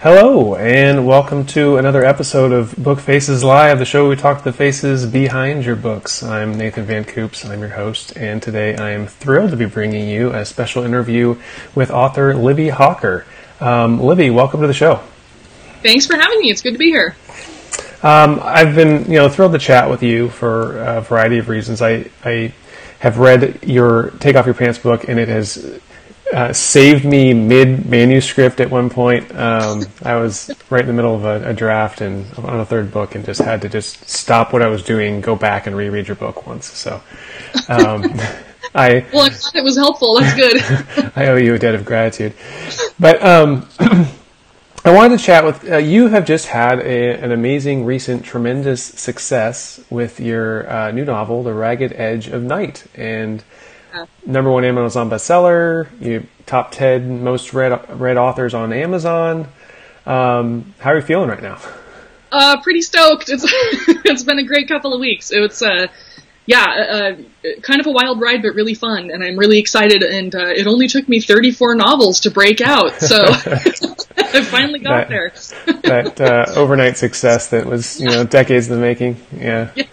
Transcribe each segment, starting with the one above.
Hello, and welcome to another episode of Book Faces Live, the show where we talk to the faces behind your books. I'm Nathan Van Coops, and I'm your host, and today I am thrilled to be bringing you a special interview with author Libby Hawker. Um, Libby, welcome to the show. Thanks for having me. It's good to be here. Um, I've been, you know, thrilled to chat with you for a variety of reasons. I, I have read your Take Off Your Pants book, and it has uh, saved me mid manuscript at one point. Um, I was right in the middle of a, a, draft and on a third book, and just had to just stop what I was doing, go back and reread your book once. So, um, I well, I thought it was helpful. That's good. I owe you a debt of gratitude. But um, I wanted to chat with uh, you. Have just had a, an amazing, recent, tremendous success with your uh, new novel, The Ragged Edge of Night, and number one Amazon bestseller. You top ten most read read authors on Amazon. Um, how are you feeling right now? Uh, pretty stoked. It's it's been a great couple of weeks. It's uh, yeah, uh, kind of a wild ride, but really fun, and I'm really excited. And uh, it only took me 34 novels to break out, so I finally got that, there. that uh, overnight success that was you know decades in the making. Yeah. yeah.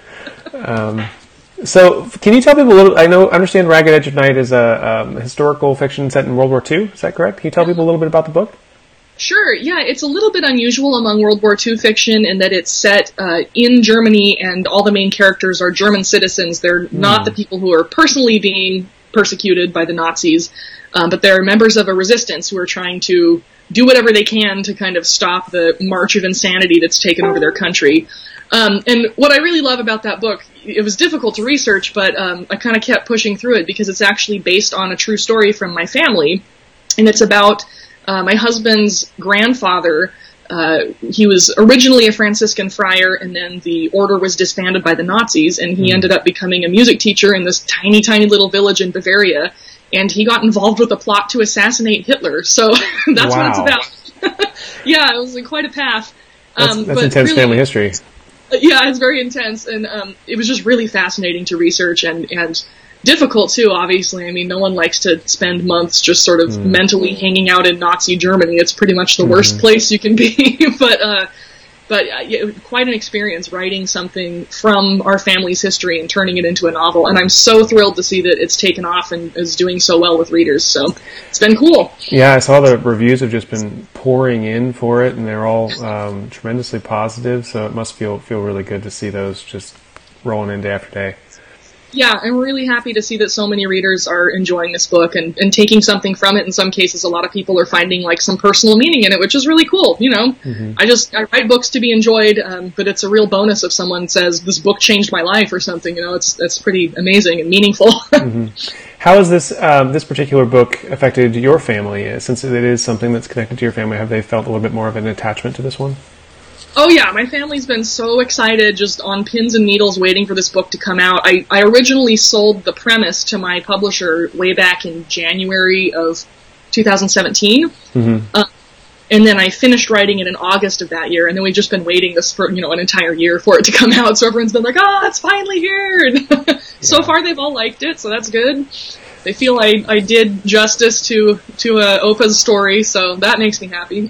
Um, so, can you tell people a little? I know, understand Ragged Edge of Night is a um, historical fiction set in World War II. Is that correct? Can you tell people a little bit about the book? Sure. Yeah, it's a little bit unusual among World War II fiction in that it's set uh, in Germany, and all the main characters are German citizens. They're not mm. the people who are personally being persecuted by the Nazis, um, but they're members of a resistance who are trying to do whatever they can to kind of stop the march of insanity that's taken over their country. Um, and what I really love about that book, it was difficult to research, but um, I kind of kept pushing through it because it's actually based on a true story from my family, and it's about uh, my husband's grandfather. Uh, he was originally a Franciscan friar, and then the order was disbanded by the Nazis, and he mm. ended up becoming a music teacher in this tiny, tiny little village in Bavaria. And he got involved with a plot to assassinate Hitler. So that's wow. what it's about. yeah, it was like quite a path. Um, that's, that's intense really, family history yeah, it's very intense, and um, it was just really fascinating to research and and difficult too. Obviously, I mean, no one likes to spend months just sort of mm. mentally hanging out in Nazi Germany. It's pretty much the mm-hmm. worst place you can be. but uh, but uh, quite an experience writing something from our family's history and turning it into a novel. And I'm so thrilled to see that it's taken off and is doing so well with readers. So it's been cool. Yeah, I saw the reviews have just been pouring in for it, and they're all um, tremendously positive. So it must feel feel really good to see those just rolling in day after day yeah, I'm really happy to see that so many readers are enjoying this book and, and taking something from it. In some cases, a lot of people are finding like some personal meaning in it, which is really cool. You know, mm-hmm. I just I write books to be enjoyed, um, but it's a real bonus if someone says this book changed my life or something. You know, it's that's pretty amazing and meaningful. mm-hmm. How has this um, this particular book affected your family? Since it is something that's connected to your family, have they felt a little bit more of an attachment to this one? Oh yeah, my family's been so excited, just on pins and needles, waiting for this book to come out. I, I originally sold the premise to my publisher way back in January of 2017, mm-hmm. uh, and then I finished writing it in August of that year. And then we've just been waiting this for you know an entire year for it to come out. So everyone's been like, "Oh, it's finally here!" Yeah. so far, they've all liked it, so that's good. They feel I, I did justice to to uh, Opa's story, so that makes me happy.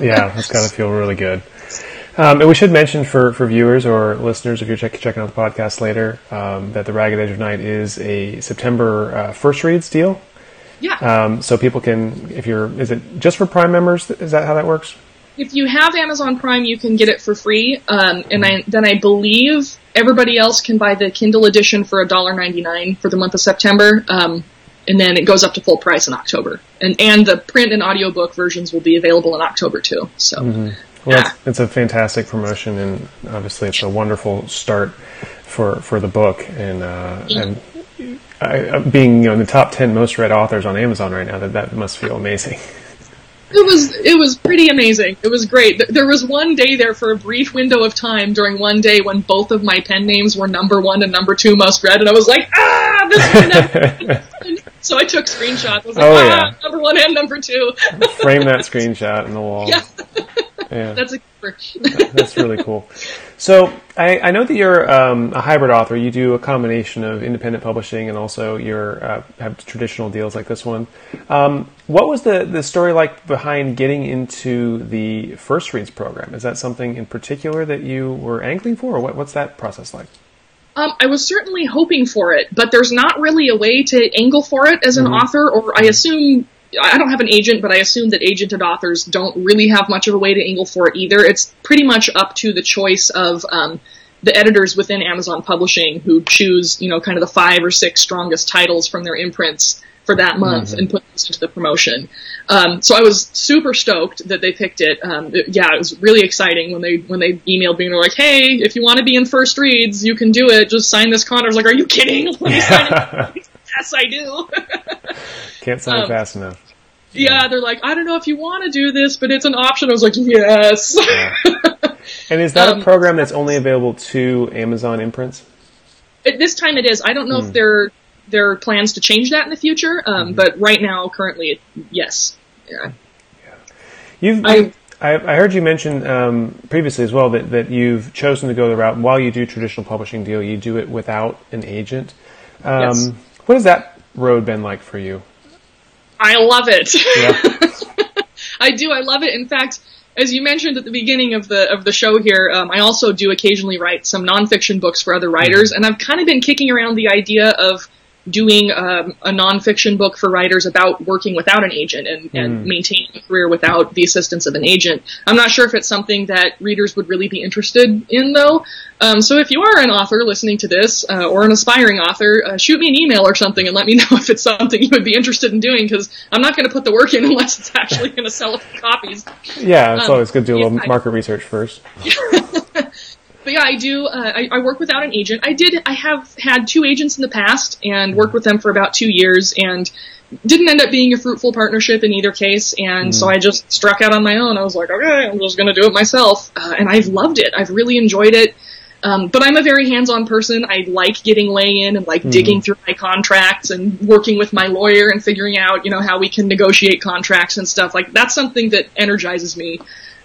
yeah, that's got to feel really good. Um, and we should mention for, for viewers or listeners, if you're check, checking out the podcast later, um, that the Ragged Edge of Night is a September uh, first reads deal. Yeah. Um, so people can, if you're, is it just for Prime members? Is that how that works? If you have Amazon Prime, you can get it for free. Um, and I, then I believe everybody else can buy the Kindle edition for $1.99 for the month of September. Um, and then it goes up to full price in October. And and the print and audiobook versions will be available in October too. So mm-hmm. Well, yeah. it's, it's, a fantastic promotion, and obviously it's a wonderful start for for the book. And uh, and I, uh, being you know in the top ten most read authors on Amazon right now, that that must feel amazing. It was it was pretty amazing. It was great. There was one day there for a brief window of time during one day when both of my pen names were number one and number two most read, and I was like, ah, this is. So I took screenshots. I was like, oh, ah, yeah. number one and number two. Frame that screenshot in the wall. Yeah. Yeah. That's a that's really cool. So I, I, know that you're um, a hybrid author. You do a combination of independent publishing and also you uh, have traditional deals like this one. Um, what was the, the story like behind getting into the first reads program? Is that something in particular that you were angling for, or what, what's that process like? Um, I was certainly hoping for it, but there's not really a way to angle for it as an mm-hmm. author, or I assume I don't have an agent, but I assume that agented authors don't really have much of a way to angle for it either. It's pretty much up to the choice of um, the editors within Amazon Publishing who choose, you know, kind of the five or six strongest titles from their imprints for that month mm-hmm. and put this into the promotion. Um, so I was super stoked that they picked it. Um, it. Yeah, it was really exciting when they when they emailed me and were like, "Hey, if you want to be in first reads, you can do it. Just sign this contract." I was like, "Are you kidding? Let me sign it." yes, I do. Can't sign um, fast enough. Yeah, they're like, I don't know if you want to do this, but it's an option. I was like, yes. Yeah. And is that um, a program that's only available to Amazon imprints? At this time, it is. I don't know if hmm. there there are plans to change that in the future, um, mm-hmm. but right now, currently, yes. Yeah. yeah. You've. I, I, I heard you mention um, previously as well that, that you've chosen to go the route while you do traditional publishing deal, you do it without an agent. Um, yes. What has that road been like for you? I love it. Yeah. I do. I love it. In fact, as you mentioned at the beginning of the of the show here, um, I also do occasionally write some nonfiction books for other writers, mm-hmm. and I've kind of been kicking around the idea of doing um, a nonfiction book for writers about working without an agent and, mm. and maintaining a career without the assistance of an agent. I'm not sure if it's something that readers would really be interested in, though. Um, so if you are an author listening to this, uh, or an aspiring author, uh, shoot me an email or something and let me know if it's something you would be interested in doing, because I'm not going to put the work in unless it's actually going to sell a few copies. Yeah, it's um, always good to do a little yeah, market I, research first. but yeah, I do. Uh, I, I, work without an agent. I did. I have had two agents in the past and worked with them for about two years, and didn't end up being a fruitful partnership in either case. And mm. so I just struck out on my own. I was like, okay, I'm just going to do it myself, uh, and I've loved it. I've really enjoyed it. Um, but I'm a very hands-on person. I like getting lay in and like mm. digging through my contracts and working with my lawyer and figuring out, you know, how we can negotiate contracts and stuff. Like that's something that energizes me.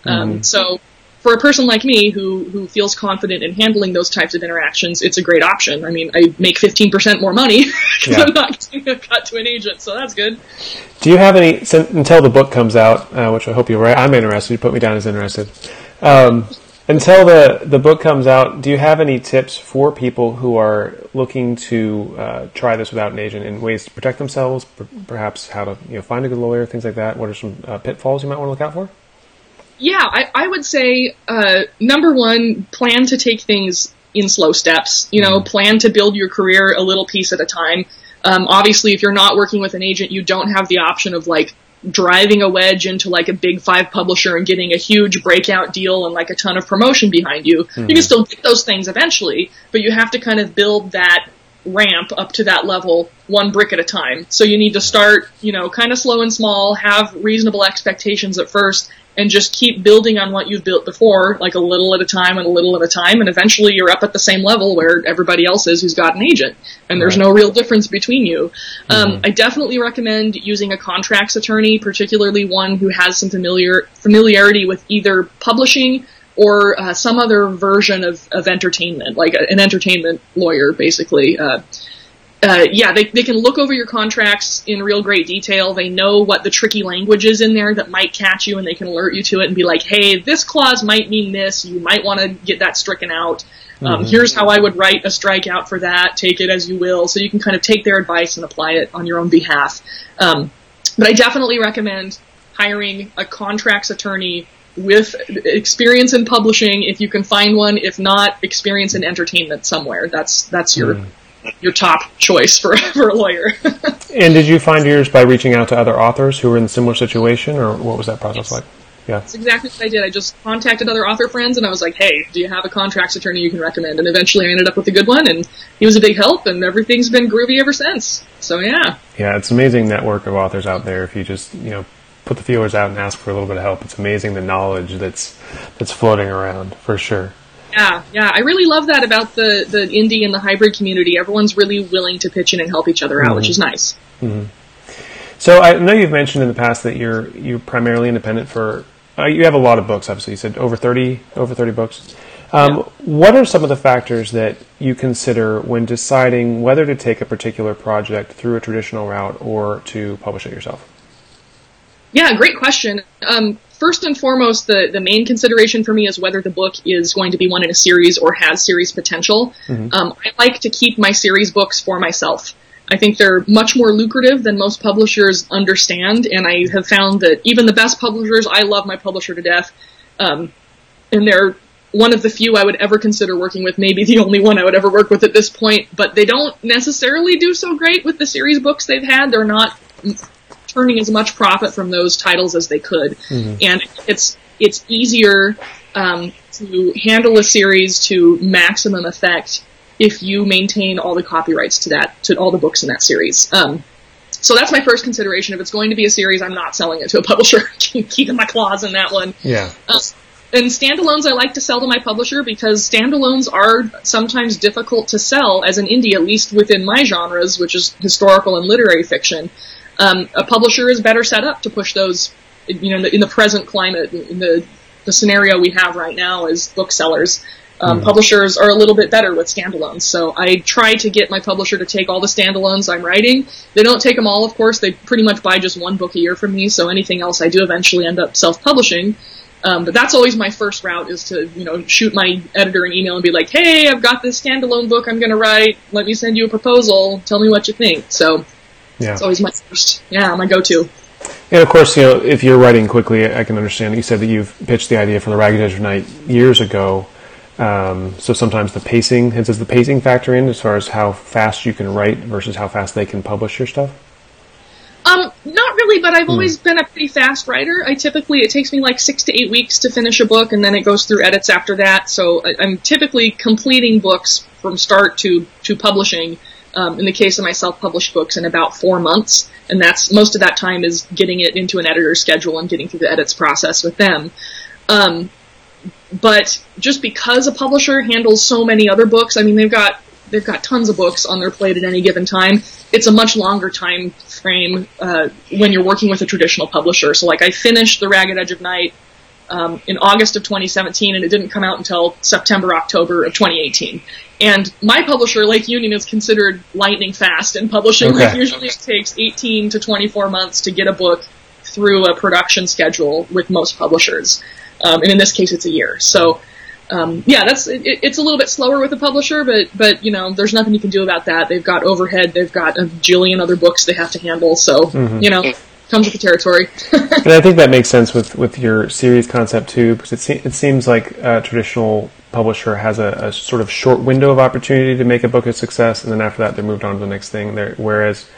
Um, mm. So for a person like me who who feels confident in handling those types of interactions, it's a great option. I mean, I make 15% more money because yeah. I'm not getting a cut to an agent, so that's good. Do you have any until the book comes out, uh, which I hope you're right? I'm interested. You put me down as interested. Um, until the the book comes out, do you have any tips for people who are looking to uh, try this without an agent and ways to protect themselves? Perhaps how to you know find a good lawyer, things like that. What are some uh, pitfalls you might want to look out for? Yeah, I, I would say uh, number one, plan to take things in slow steps. You know, mm-hmm. plan to build your career a little piece at a time. Um, obviously, if you're not working with an agent, you don't have the option of like driving a wedge into like a big five publisher and getting a huge breakout deal and like a ton of promotion behind you. Mm-hmm. You can mm-hmm. still get those things eventually, but you have to kind of build that ramp up to that level one brick at a time. So you need to start, you know, kind of slow and small, have reasonable expectations at first, and just keep building on what you've built before, like a little at a time and a little at a time, and eventually you're up at the same level where everybody else is who's got an agent, and there's right. no real difference between you. Um, mm-hmm. I definitely recommend using a contracts attorney, particularly one who has some familiar familiarity with either publishing or uh, some other version of, of entertainment, like an entertainment lawyer, basically. Uh, uh, yeah, they, they can look over your contracts in real great detail. They know what the tricky language is in there that might catch you and they can alert you to it and be like, hey, this clause might mean this. You might want to get that stricken out. Um, mm-hmm. Here's how I would write a strikeout for that. Take it as you will. So you can kind of take their advice and apply it on your own behalf. Um, but I definitely recommend hiring a contracts attorney with experience in publishing if you can find one. If not, experience in entertainment somewhere. That's that's your mm your top choice for, for a lawyer. and did you find yours by reaching out to other authors who were in a similar situation, or what was that process yes. like? Yeah. That's exactly what I did. I just contacted other author friends and I was like, hey, do you have a contracts attorney you can recommend? And eventually I ended up with a good one and he was a big help and everything's been groovy ever since. So yeah. Yeah, it's an amazing network of authors out there if you just, you know, put the feelers out and ask for a little bit of help. It's amazing the knowledge that's that's floating around for sure. Yeah, yeah. I really love that about the, the indie and the hybrid community. Everyone's really willing to pitch in and help each other out, mm-hmm. which is nice. Mm-hmm. So I know you've mentioned in the past that you're you're primarily independent for. Uh, you have a lot of books, obviously. You said over thirty over thirty books. Um, yeah. What are some of the factors that you consider when deciding whether to take a particular project through a traditional route or to publish it yourself? Yeah, great question. Um, first and foremost, the, the main consideration for me is whether the book is going to be one in a series or has series potential. Mm-hmm. Um, I like to keep my series books for myself. I think they're much more lucrative than most publishers understand, and I have found that even the best publishers, I love my publisher to death, um, and they're one of the few I would ever consider working with, maybe the only one I would ever work with at this point, but they don't necessarily do so great with the series books they've had. They're not turning as much profit from those titles as they could, mm-hmm. and it's it's easier um, to handle a series to maximum effect if you maintain all the copyrights to that to all the books in that series. Um, so that's my first consideration. If it's going to be a series, I'm not selling it to a publisher. Keeping my claws in that one. Yeah. Uh, and standalones I like to sell to my publisher because standalones are sometimes difficult to sell as an indie, at least within my genres, which is historical and literary fiction um, a publisher is better set up to push those. You know, in the, in the present climate, in the the scenario we have right now as booksellers, um, mm. publishers are a little bit better with standalones. So I try to get my publisher to take all the standalones I'm writing. They don't take them all, of course. They pretty much buy just one book a year from me. So anything else I do eventually end up self-publishing. Um, but that's always my first route is to, you know, shoot my editor an email and be like, hey, I've got this standalone book I'm going to write. Let me send you a proposal. Tell me what you think. So yeah. It's always my first, yeah, my go-to. And of course, you know, if you're writing quickly, I can understand. You said that you've pitched the idea for the Ragged Edge of Night years ago. Um, so sometimes the pacing, does the pacing factor in as far as how fast you can write versus how fast they can publish your stuff? Um, not really, but I've hmm. always been a pretty fast writer. I typically, it takes me like six to eight weeks to finish a book, and then it goes through edits after that. So I'm typically completing books from start to, to publishing um, in the case of my self-published books in about four months, and that's most of that time is getting it into an editor's schedule and getting through the edits process with them. Um, but just because a publisher handles so many other books, I mean they've got they've got tons of books on their plate at any given time. It's a much longer time frame uh, when you're working with a traditional publisher. So like I finished The Ragged Edge of Night um, in August of 2017, and it didn't come out until September, October of 2018. And my publisher, Lake Union, is considered lightning fast in publishing. Okay. Like usually it takes 18 to 24 months to get a book through a production schedule with most publishers. Um, and in this case, it's a year. So, um, yeah, that's it, it's a little bit slower with a publisher, but but you know, there's nothing you can do about that. They've got overhead, they've got a jillion other books they have to handle. So, mm-hmm. you know, comes with the territory. and I think that makes sense with, with your series concept too, because it, se- it seems like a traditional publisher has a, a, sort of short window of opportunity to make a book a success, and then after that they're moved on to the next thing. Whereas,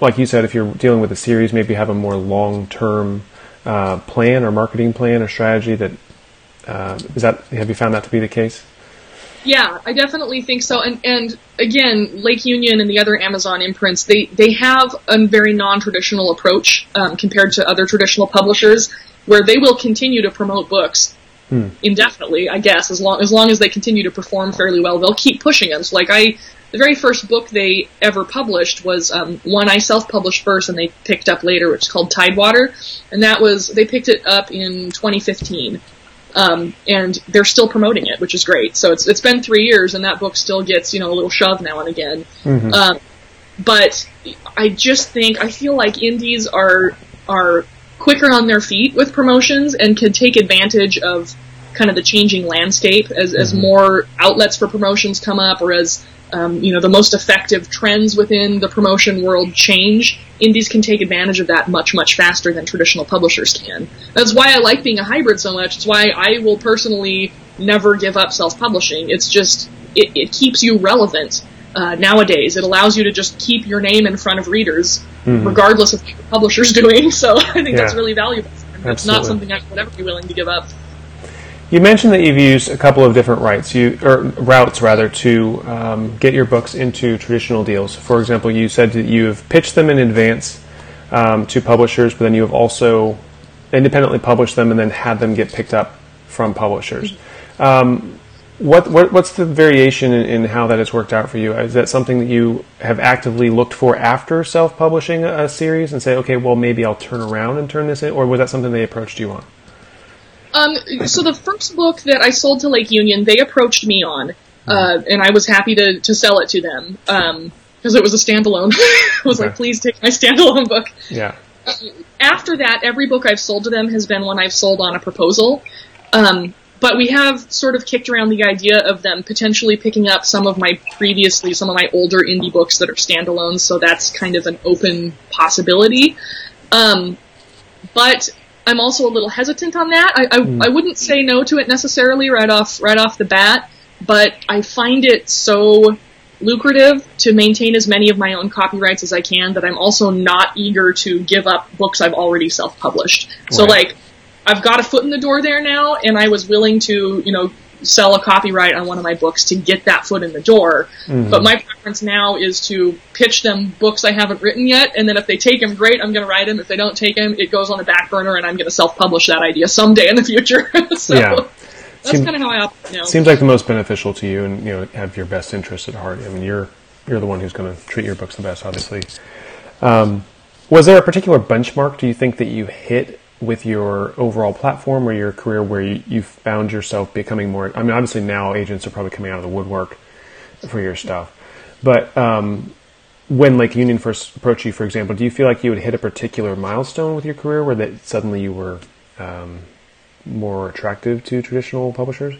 like you said, if you're dealing with a series, maybe have a more long term uh, plan or marketing plan or strategy. That uh, is that have you found that to be the case? Yeah, I definitely think so. And and again, Lake Union and the other Amazon imprints, they they have a very non-traditional approach um, compared to other traditional publishers, where they will continue to promote books hmm. indefinitely. I guess as long as long as they continue to perform fairly well, they'll keep pushing them. So like I, the very first book they ever published was um, one I self-published first, and they picked up later, which is called Tidewater, and that was they picked it up in 2015. Um, and they're still promoting it, which is great. So it's it's been three years, and that book still gets you know a little shove now and again. Mm-hmm. Um, but I just think I feel like indies are are quicker on their feet with promotions and can take advantage of kind of the changing landscape as, as mm-hmm. more outlets for promotions come up or as um, you know the most effective trends within the promotion world change indies can take advantage of that much much faster than traditional publishers can. That's why i like being a hybrid so much. It's why i will personally never give up self-publishing. It's just it, it keeps you relevant uh, nowadays. It allows you to just keep your name in front of readers mm-hmm. regardless of what the publisher's doing. So i think yeah. that's really valuable. It's not something i would ever be willing to give up you mentioned that you've used a couple of different rights, you or routes rather, to um, get your books into traditional deals. For example, you said that you've pitched them in advance um, to publishers, but then you have also independently published them and then had them get picked up from publishers. Um, what, what, what's the variation in, in, how that has worked out for you? Is that something that you have actively looked for after self-publishing a, a series and say, okay, well maybe I'll turn around and turn this in, or was that something they approached you on? Um, so the first book that I sold to Lake Union, they approached me on, uh, and I was happy to, to sell it to them because it was a standalone. I was Okay. like, please take my standalone book. Yeah. After that, every book I've sold to them has been one I've sold on a proposal. Um, but we have sort of kicked around the idea of them potentially picking up some of my previously, some of my older indie books that are standalones, so that's kind of an open possibility. Um, but I'm also a little hesitant on that. I, I, hmm. I wouldn't say no to it necessarily right off right off the bat, but I find it so lucrative to maintain as many of my own copyrights as I can that I'm also not eager to give up books I've already self-published. So like I've got a foot in the door there now and I was willing to, you know, sell a copyright on one of my books to get that foot in the door. But my preference now is to pitch them books I haven't written yet, and then if they take them, great, I'm going to write them. If they don't take them, it goes on the back burner, and I'm going to self-publish that idea someday in the future. so Yeah. that's kind of how I operate now. Seems like the most beneficial to you, and you know, have your best interest at heart. I mean, you're you're the one who's going to treat your books the best, obviously. Um, was there a particular benchmark do you think that you hit with your overall platform or your career where you, you found yourself becoming more? I mean, obviously now agents are probably coming out of the woodwork for your stuff, but um, when Lake Union first approached you, for example, do you feel like you would hit a particular milestone with your career where that suddenly you were um, more attractive to traditional publishers?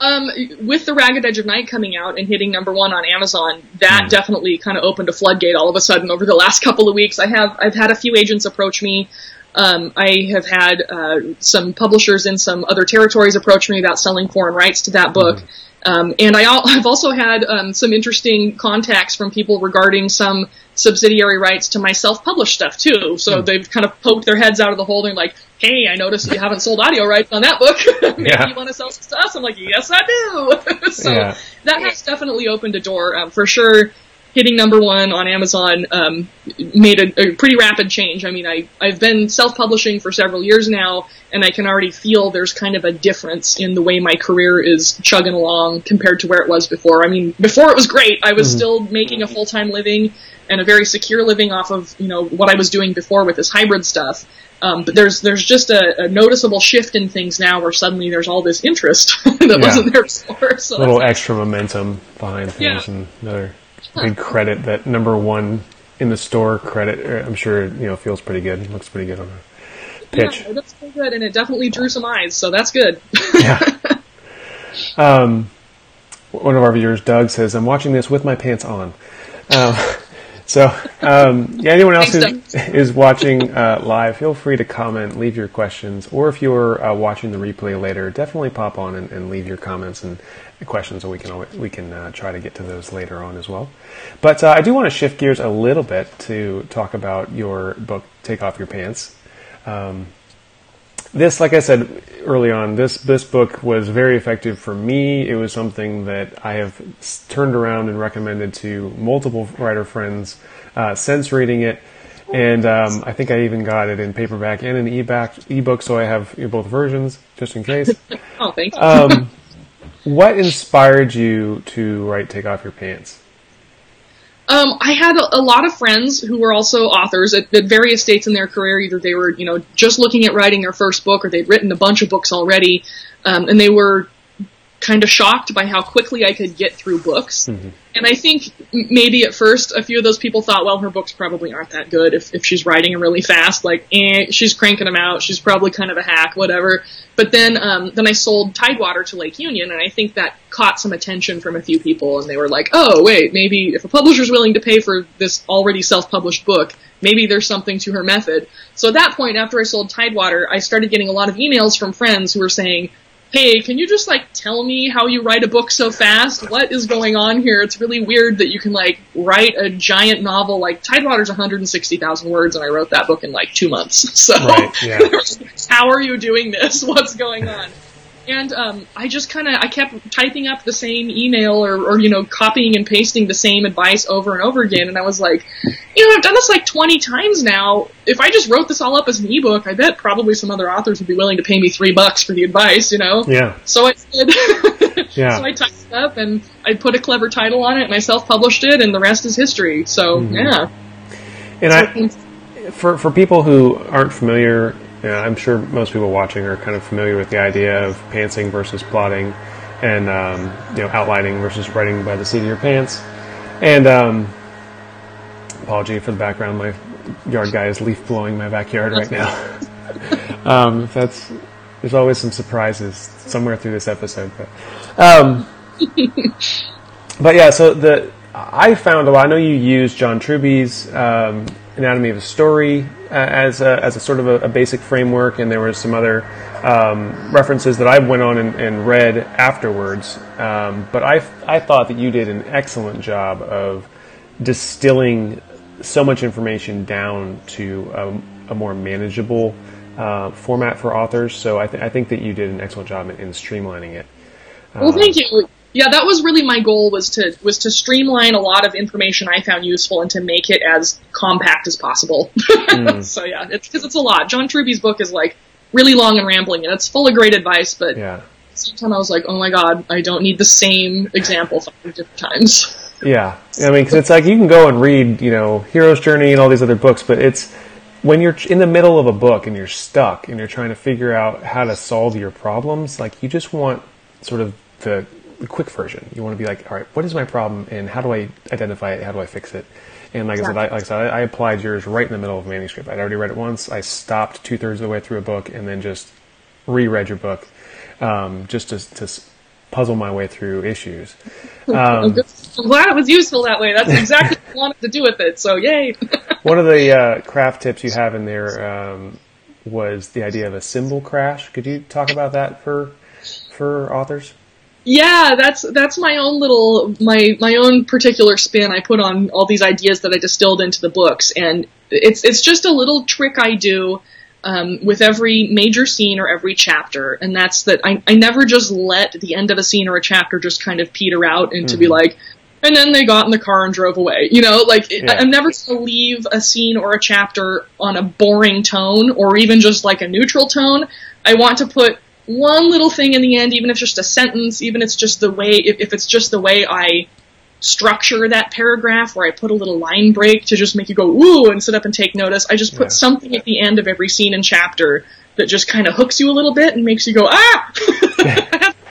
Um, with the Ragged Edge of Night coming out and hitting number one on Amazon, that definitely kind of opened a floodgate all of a sudden over the last couple of weeks. I have I've had a few agents approach me. Um, I have had uh, some publishers in some other territories approach me about selling foreign rights to that book. Um, and I I've also had um, some interesting contacts from people regarding some subsidiary rights to my self-published stuff too. So they've kind of poked their heads out of the hole and like, "Hey, I noticed you haven't sold audio rights on that book. Maybe Yeah. you want to sell some to us?" I'm like, "Yes, I do." so Yeah. that has definitely opened a door um, for sure. Hitting number one on Amazon um, made a, a pretty rapid change. I mean, I I've been self-publishing for several years now, and I can already feel there's kind of a difference in the way my career is chugging along compared to where it was before. I mean, before it was great. I was still making a full-time living and a very secure living off of you know what I was doing before with this hybrid stuff. Um, but there's there's just a, a noticeable shift in things now where suddenly there's all this interest that Yeah. wasn't there before. So a little extra momentum behind things Yeah. and another big credit that number one in the store credit uh, I'm sure you know feels pretty good looks pretty good on the pitch. Yeah, that's pretty good, and it definitely drew some eyes, so that's good. yeah. Um, one of our viewers Doug says I'm watching this with my pants on. Um, so um, yeah anyone else who is watching uh, live feel free to comment leave your questions or if you're uh, watching the replay later definitely pop on and, and leave your comments and questions and we can always, we can uh, try to get to those later on as well. But uh, I do want to shift gears a little bit to talk about your book Take Off Your Pants. Um, this, like I said early on, this this book was very effective for me. It was something that I have turned around and recommended to multiple writer friends uh, since reading it, and um, I think I even got it in paperback and an e-back, ebook, so I have both versions just in case. oh, thank you. um, what inspired you to write "Take Off Your Pants"? Um, I had a, a lot of friends who were also authors at, at various states in their career. Either they were, you know, just looking at writing their first book, or they'd written a bunch of books already, um, and they were kind of shocked by how quickly I could get through books. And I think maybe at first a few of those people thought, well, her books probably aren't that good if, if she's writing them really fast. Like, eh, she's cranking them out. She's probably kind of a hack, whatever. But then, um, then I sold Tidewater to Lake Union, and I think that caught some attention from a few people, and they were like, oh, wait, maybe if a publisher's willing to pay for this already self-published book, maybe there's something to her method. So at that point, after I sold Tidewater, I started getting a lot of emails from friends who were saying, hey, can you just like tell me how you write a book so fast? What is going on here? It's really weird that you can like write a giant novel. Like Tidewater's 160,000 words, and I wrote that book in like two months. So Right, yeah. how are you doing this? What's going on? And um, I just kind of I kept typing up the same email or, or you know copying and pasting the same advice over and over again, and I was like, you know, I've done this like 20 times now. If I just wrote this all up as an ebook, I bet probably some other authors would be willing to pay me three bucks for the advice, you know? Yeah, So I did. Yeah. so I typed it up and I put a clever title on it and I self-published it and the rest is history. So Mm-hmm. yeah. and I. for for people who aren't familiar Yeah, I'm sure most people watching are kind of familiar with the idea of pantsing versus plotting, and um, you know outlining versus writing by the seat of your pants. And um, apology for the background. My yard guy is leaf blowing my backyard right now. um, that's there's always some surprises somewhere through this episode, but um, but yeah. So the I found a lot. I know you use John Truby's um, Anatomy of a Story uh, as a, as a sort of a, a, basic framework, and there were some other um, references that I went on and, and read afterwards. Um, but I I thought that you did an excellent job of distilling so much information down to a, a more manageable uh, format for authors. So I, th- I, think that you did an excellent job in, in streamlining it. Well, thank you. Yeah, that was really my goal was to was to streamline a lot of information I found useful and to make it as compact as possible. mm. so yeah, it's because it's a lot. John Truby's book is like really long and rambling, and it's full of great advice. But yeah. at the same time, I was like, oh my god, I don't need the same example five different times. Yeah, I mean, because it's like you can go and read, you know, Hero's Journey and all these other books, but it's when you're in the middle of a book and you're stuck and you're trying to figure out how to solve your problems, like you just want sort of the quick version. You want to be like, all right, what is my problem and how do I identify it? How do I fix it? And like I said, I, like I said, I, I applied yours right in the middle of a manuscript. I'd already read it once. I stopped two thirds of the way through a book and then just reread your book, um, just to, to puzzle my way through issues. Um, I'm glad it was useful that way. That's exactly what I wanted to do with it. So yay! one of the uh, craft tips you have in there um, was the idea of a cymbal crash. Could you talk about that for for authors? Yeah, that's that's my own little my my own particular spin I put on all these ideas that I distilled into the books, and it's it's just a little trick I do um, with every major scene or every chapter, and that's that I, I never just let the end of a scene or a chapter just kind of peter out and mm-hmm. to be like, and then they got in the car and drove away. You know, like yeah. I'm never going to leave a scene or a chapter on a boring tone or even just like a neutral tone. I want to put one little thing in the end, even if it's just a sentence, even if it's just the way, if, if it's just the way I structure that paragraph where I put a little line break to just make you go ooh and sit up and take notice. I just put yeah. something at the end of every scene and chapter that just kind of hooks you a little bit and makes you go ah,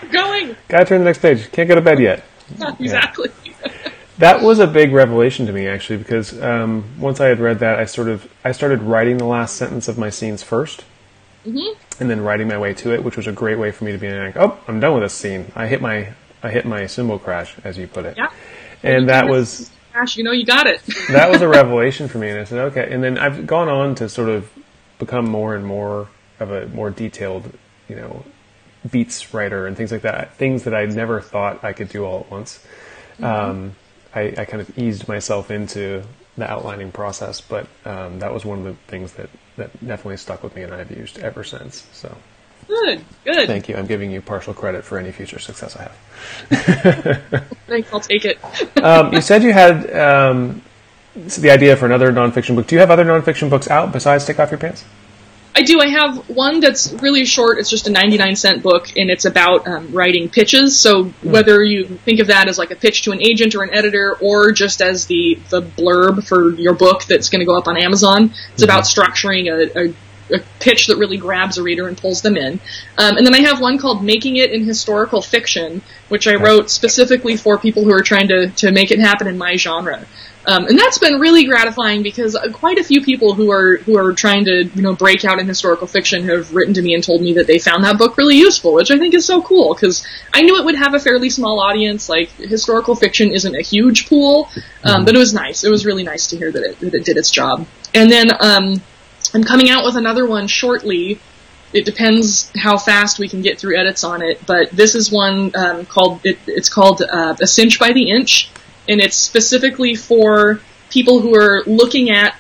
going. Gotta turn the next page. Can't go to bed yet. exactly. Yeah. that was a big revelation to me actually because um, once I had read that, I sort of I started writing the last sentence of my scenes 1st mm-hmm. And then writing my way to it, which was a great way for me to be like, oh, I'm done with this scene. I hit my I hit my cymbal crash, as you put it. Yeah and that was gosh, you know, you got it. that was a revelation for me, and I said, okay. And then I've gone on to sort of become more and more of a more detailed, you know, beats writer and things like that. Things that I never thought I could do all at once. Mm-hmm. Um, I, I, kind of eased myself into the outlining process, but um, that was one of the things that that definitely stuck with me, and I've used ever since. So. Good, good. Thank you. I'm giving you partial credit for any future success I have. Thanks, I'll take it. um, you said you had um, the idea for another nonfiction book. Do you have other nonfiction books out besides Take Off Your Pants? I do. I have one that's really short. It's just a 99 cent book, and it's about um, writing pitches. So mm. whether you think of that as like a pitch to an agent or an editor, or just as the the blurb for your book that's going to go up on Amazon, it's mm-hmm. about structuring a, a a pitch that really grabs a reader and pulls them in. Um, and then I have one called Making It in Historical Fiction, which I wrote specifically for people who are trying to, to make it happen in my genre. Um, and that's been really gratifying because quite a few people who are who are trying to you know break out in historical fiction have written to me and told me that they found that book really useful, which I think is so cool because I knew it would have a fairly small audience. Like historical fiction isn't a huge pool, um, but it was nice. It was really nice to hear that it that it did its job. And then um, I'm coming out with another one shortly. It depends how fast we can get through edits on it, but this is one um, called it, it's called uh, a cinch by the inch, and it's specifically for people who are looking at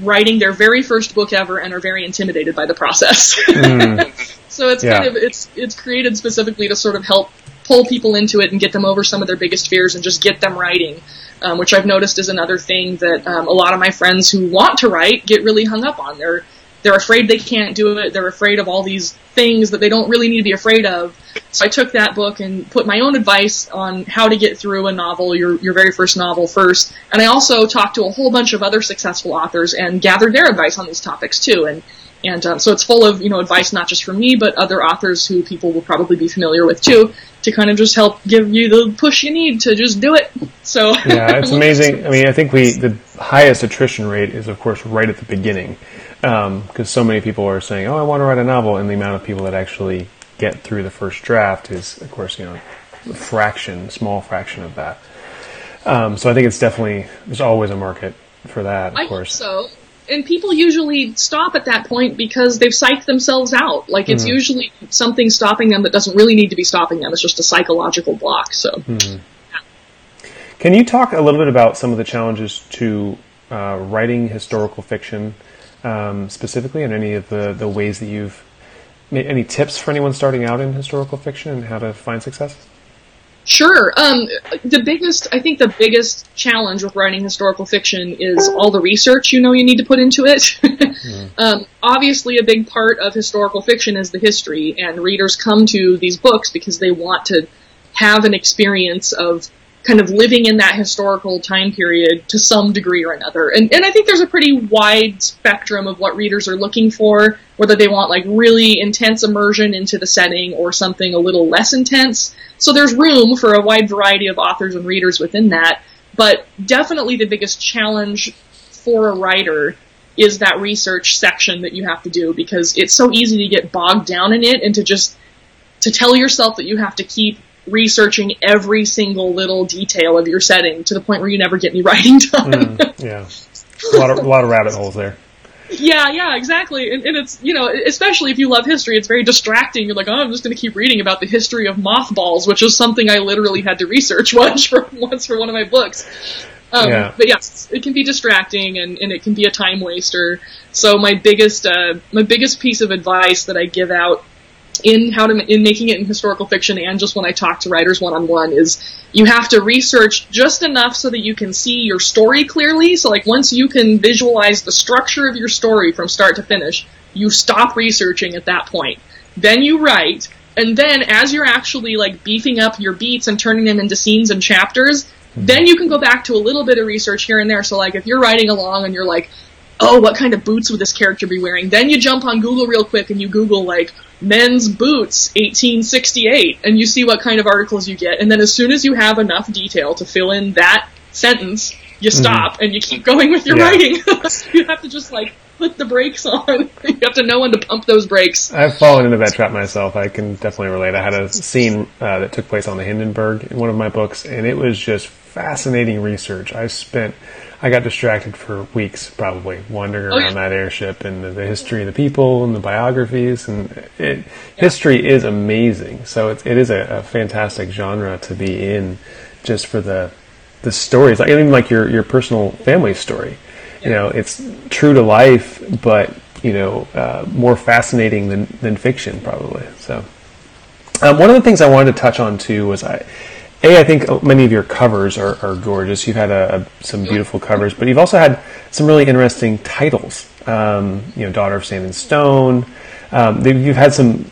writing their very first book ever and are very intimidated by the process. Mm. so it's yeah. kind of it's it's created specifically to sort of help pull people into it and get them over some of their biggest fears and just get them writing um, which I've noticed is another thing that um, a lot of my friends who want to write get really hung up on. They're they're afraid they can't do it. They're afraid of all these things that they don't really need to be afraid of. So I took that book and put my own advice on how to get through a novel, your your very first novel first. And I also talked to a whole bunch of other successful authors and gathered their advice on these topics too. And And um, so it's full of you know advice not just from me, but other authors who people will probably be familiar with too, to kind of just help give you the push you need to just do it. So yeah, it's amazing. I mean, I think we the highest attrition rate is of course right at the beginning, because um, so many people are saying, "Oh, I want to write a novel," and the amount of people that actually get through the first draft is, of course, you know, a fraction, small fraction of that. Um, so I think it's definitely there's always a market for that. Of I course, so. And people usually stop at that point because they've psyched themselves out. Like it's mm-hmm. usually something stopping them that doesn't really need to be stopping them. It's just a psychological block. So. Mm-hmm. Yeah. Can you talk a little bit about some of the challenges to uh, writing historical fiction, um, specifically, and any of the, the ways that you've any tips for anyone starting out in historical fiction and how to find success? Sure. Um, the biggest, I think, the biggest challenge with writing historical fiction is all the research you know you need to put into it. mm. um, obviously, a big part of historical fiction is the history, and readers come to these books because they want to have an experience of kind of living in that historical time period to some degree or another. And, and I think there's a pretty wide spectrum of what readers are looking for, whether they want like really intense immersion into the setting or something a little less intense. So there's room for a wide variety of authors and readers within that. But definitely the biggest challenge for a writer is that research section that you have to do because it's so easy to get bogged down in it and to just to tell yourself that you have to keep researching every single little detail of your setting to the point where you never get any writing done. Mm, yeah, a lot of a lot of rabbit holes there. Yeah, yeah, exactly. And, and, it's, you know, especially if you love history, it's very distracting. You're like, oh, I'm just going to keep reading about the history of mothballs, which is something I literally had to research once for, once for one of my books. Um, yeah. But yes, it can be distracting and, and it can be a time waster. So my biggest, uh, my biggest piece of advice that I give out in how to in making it in historical fiction and just when I talk to writers one on one is you have to research just enough so that you can see your story clearly. So like once you can visualize the structure of your story from start to finish, you stop researching at that point. Then you write, and then as you're actually like beefing up your beats and turning them into scenes and chapters, mm-hmm. then you can go back to a little bit of research here and there. So like if you're writing along and you're like, oh, what kind of boots would this character be wearing? Then you jump on Google real quick and you Google like men's boots 1868 and you see what kind of articles you get. And then as soon as you have enough detail to fill in that sentence, you mm-hmm. stop mm. and you keep going with your yeah. writing. you have to just like put the brakes on. you have to know when to pump those brakes. I've fallen into that trap myself. I can definitely relate. I had a scene uh, that took place on the Hindenburg in one of my books, and it was just fascinating research. I spent I got distracted for weeks, probably wandering around oh, yeah. that airship and the, the, history of the people and the biographies. And it, yeah. history is amazing. So it, it is a, a, fantastic genre to be in, just for the the stories. Like even like your your personal family story. Yeah. You know, it's true to life, but you know, uh, more fascinating than than fiction, probably. So. Um, one of the things I wanted to touch on too was I, a, I think many of your covers are, are gorgeous. You've had a, a, some beautiful covers, but you've also had some really interesting titles. Um, you know, Daughter of Sand and Stone. Um, you've had some.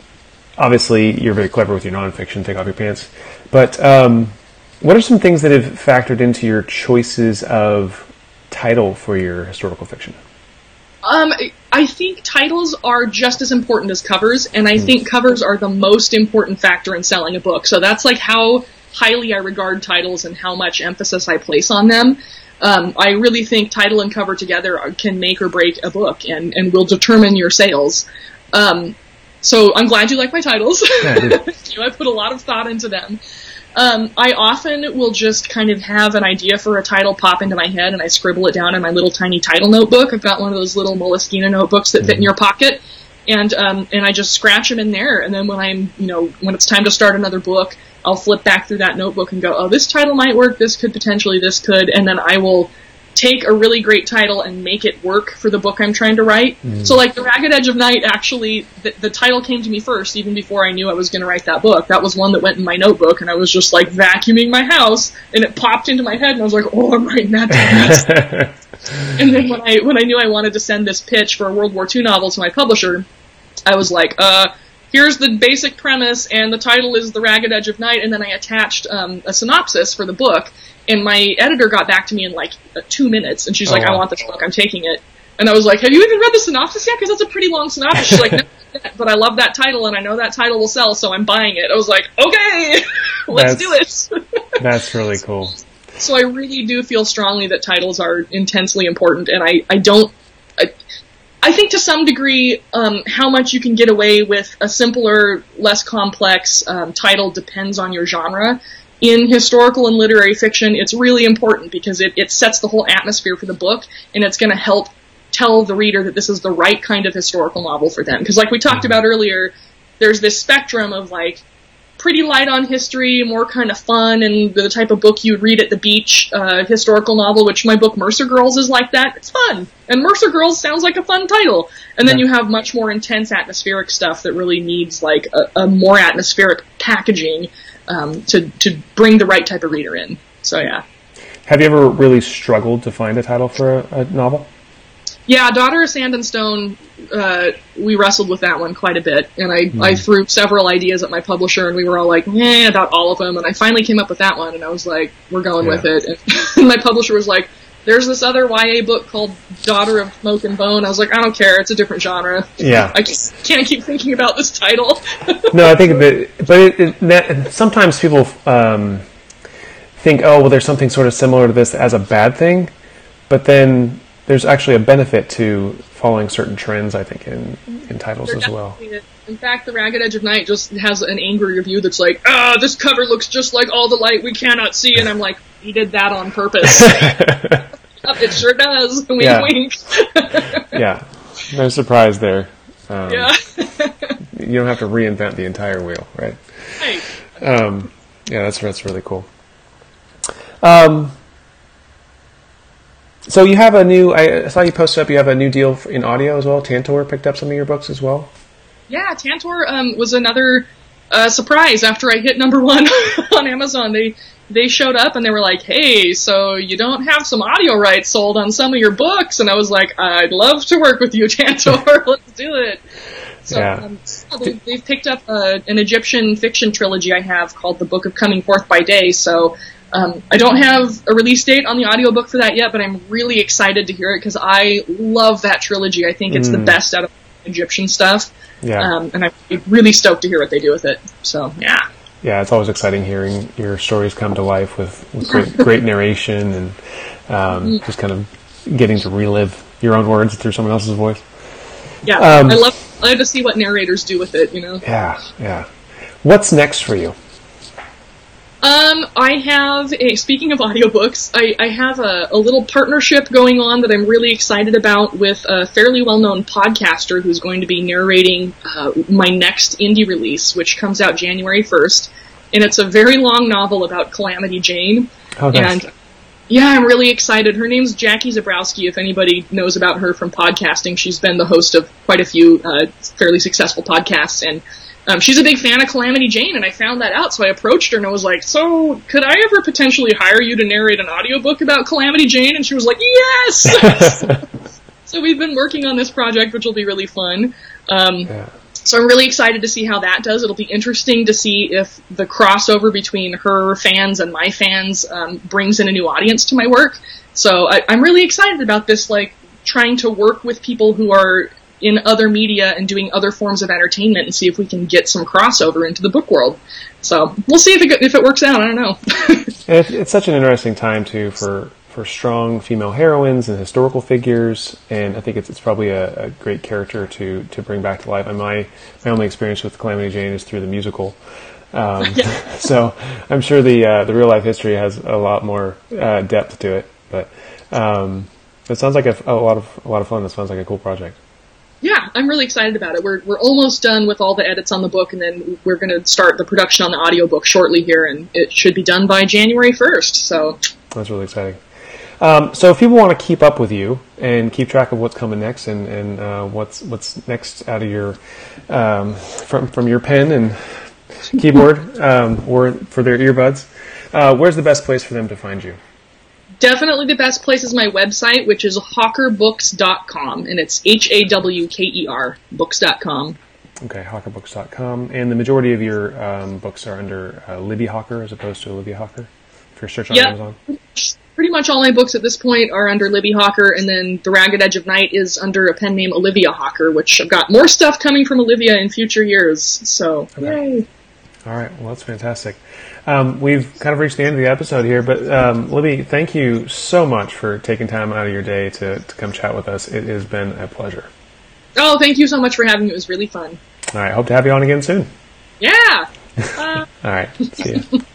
Obviously, you're very clever with your nonfiction. Take off your pants. But um, what are some things that have factored into your choices of title for your historical fiction? Um, I think titles are just as important as covers, and I mm. think covers are the most important factor in selling a book. So that's like how highly I regard titles and how much emphasis I place on them. Um, I really think title and cover together can make or break a book and, and will determine your sales. Um, so I'm glad you like my titles. Yeah, I, I put a lot of thought into them. Um, I often will just kind of have an idea for a title pop into my head and I scribble it down in my little tiny title notebook. I've got one of those little Moleskine notebooks that mm-hmm. fit in mm-hmm. your pocket. And, um, and I just scratch them in there. And then when I'm, you know, when it's time to start another book, I'll flip back through that notebook and go, oh, this title might work, this could potentially, this could, and then I will take a really great title and make it work for the book I'm trying to write. Mm. So like The Ragged Edge of Night actually, the, the, title came to me first, even before I knew I was going to write that book. That was one that went in my notebook and I was just like vacuuming my house and it popped into my head and I was like, oh, I'm writing that and then when I, when I knew I wanted to send this pitch for a World War II novel to my publisher, I was like, uh, here's the basic premise, and the title is The Ragged Edge of Night, and then I attached um, a synopsis for the book, and my editor got back to me in like uh, two minutes, and she's oh, like, I want this book, I'm taking it. And I was like, have you even read the synopsis yet? Because that's a pretty long synopsis. She's like, no, but I love that title and I know that title will sell, so I'm buying it. I was like, okay, let's do it. that's really cool. So I really do feel strongly that titles are intensely important, and I, I don't. I, think to some degree, um, how much you can get away with a simpler, less complex um, title depends on your genre. In historical and literary fiction, it's really important because it, it sets the whole atmosphere for the book, and it's going to help tell the reader that this is the right kind of historical novel for them. Because, like we talked about earlier, there's this spectrum of like pretty light on history, more kind of fun, and the type of book you'd read at the beach, uh, historical novel, which my book Mercer Girls is like that. It's fun. And Mercer Girls sounds like a fun title. And then yeah. you have much more intense atmospheric stuff that really needs like a, a more atmospheric packaging um, to, to bring the right type of reader in. So yeah. Have you ever really struggled to find a title for a, a novel? Yeah, Daughter of Sand and Stone. Uh, we wrestled with that one quite a bit, and I, mm. I threw several ideas at my publisher, and we were all like, "eh," about all of them. And I finally came up with that one, and I was like, "We're going yeah. with it." And my publisher was like, "There's this other YA book called Daughter of Smoke and Bone." I was like, "I don't care. It's a different genre." Yeah, I just can't keep thinking about this title. no, I think that, but it, it, that, sometimes people um, think, "Oh, well, there's something sort of similar to this as a bad thing," but then there's actually a benefit to following certain trends, I think, in, in titles there as well. Is. In fact, The Ragged Edge of Night just has an angry review that's like, ah, this cover looks just like all the light we cannot see, and I'm like, he did that on purpose. it sure does. Wink, yeah. wink. yeah, no surprise there. Um, yeah. you don't have to reinvent the entire wheel, right? Right. Um, yeah, that's that's really cool. Um, so you have a new. I saw you posted up. You have a new deal in audio as well. Tantor picked up some of your books as well. Yeah, Tantor um, was another uh, surprise after I hit number one on Amazon. They they showed up and they were like, "Hey, so you don't have some audio rights sold on some of your books?" And I was like, "I'd love to work with you, Tantor. Let's do it." So yeah. um, they, have picked up uh, an Egyptian fiction trilogy I have called The Book of Coming Forth by Day. So um, I don't have a release date on the audiobook for that yet, but I'm really excited to hear it because I love that trilogy. I think it's mm. the best out of Egyptian stuff. Yeah. Um, and I'm really stoked to hear what they do with it. So, yeah. Yeah, it's always exciting hearing your stories come to life with, with great, great narration and um, mm. just kind of getting to relive your own words through someone else's voice. Yeah, um, I love I love to see what narrators do with it. You know. Yeah, yeah. What's next for you? Um, I have a, speaking of audiobooks, I, I have a, a, little partnership going on that I'm really excited about with a fairly well-known podcaster who's going to be narrating uh, my next indie release, which comes out January 1st. And it's a very long novel about Calamity Jane. Oh, nice. And yeah, I'm really excited. Her name's Jackie Zebrowski. If anybody knows about her from podcasting, she's been the host of quite a few uh, fairly successful podcasts. And um, she's a big fan of Calamity Jane, and I found that out, so I approached her and I was like, So, could I ever potentially hire you to narrate an audiobook about Calamity Jane? And she was like, Yes! so, we've been working on this project, which will be really fun. Um, yeah. So, I'm really excited to see how that does. It'll be interesting to see if the crossover between her fans and my fans um, brings in a new audience to my work. So, I, I'm really excited about this, like, trying to work with people who are in other media and doing other forms of entertainment and see if we can get some crossover into the book world. So we'll see if it if it works out. I don't know. it's, it's such an interesting time too for for strong female heroines and historical figures, and I think it's, it's probably a, a, great character to, to bring back to life. And my my only experience with Calamity Jane is through the musical, um, yeah. so I'm sure the uh, the real life history has a lot more uh, depth to it. But um, it sounds like a, a, lot of a lot of fun. It sounds like a cool project yeah, I'm really excited about it. We're we're almost done with all the edits on the book, and then we're going to start the production on the audiobook shortly here, and it should be done by January 1st. So that's really exciting. Um, so if people want to keep up with you and keep track of what's coming next and, and uh, what's what's next out of your um, from from your pen and keyboard um, or for their earbuds, uh, where's the best place for them to find you? Definitely the best place is my website, which is hawkerbooks.com, and it's H A W K E R books.com. Okay, hawkerbooks.com. And the majority of your um, books are under uh, Libby Hawker as opposed to Olivia Hawker? if you're searching Yep. on Amazon. Pretty much all my books at this point are under Libby Hawker, and then The Ragged Edge of Night is under a pen name Olivia Hawker, which I've got more stuff coming from Olivia in future years. So, yay. All right, well, that's fantastic. Um, we've kind of reached the end of the episode here, but um, Libby, thank you so much for taking time out of your day to, to come chat with us. It has been a pleasure. Oh, thank you so much for having me. It was really fun. All right, hope to have you on again soon. Yeah. Uh, All right, see you.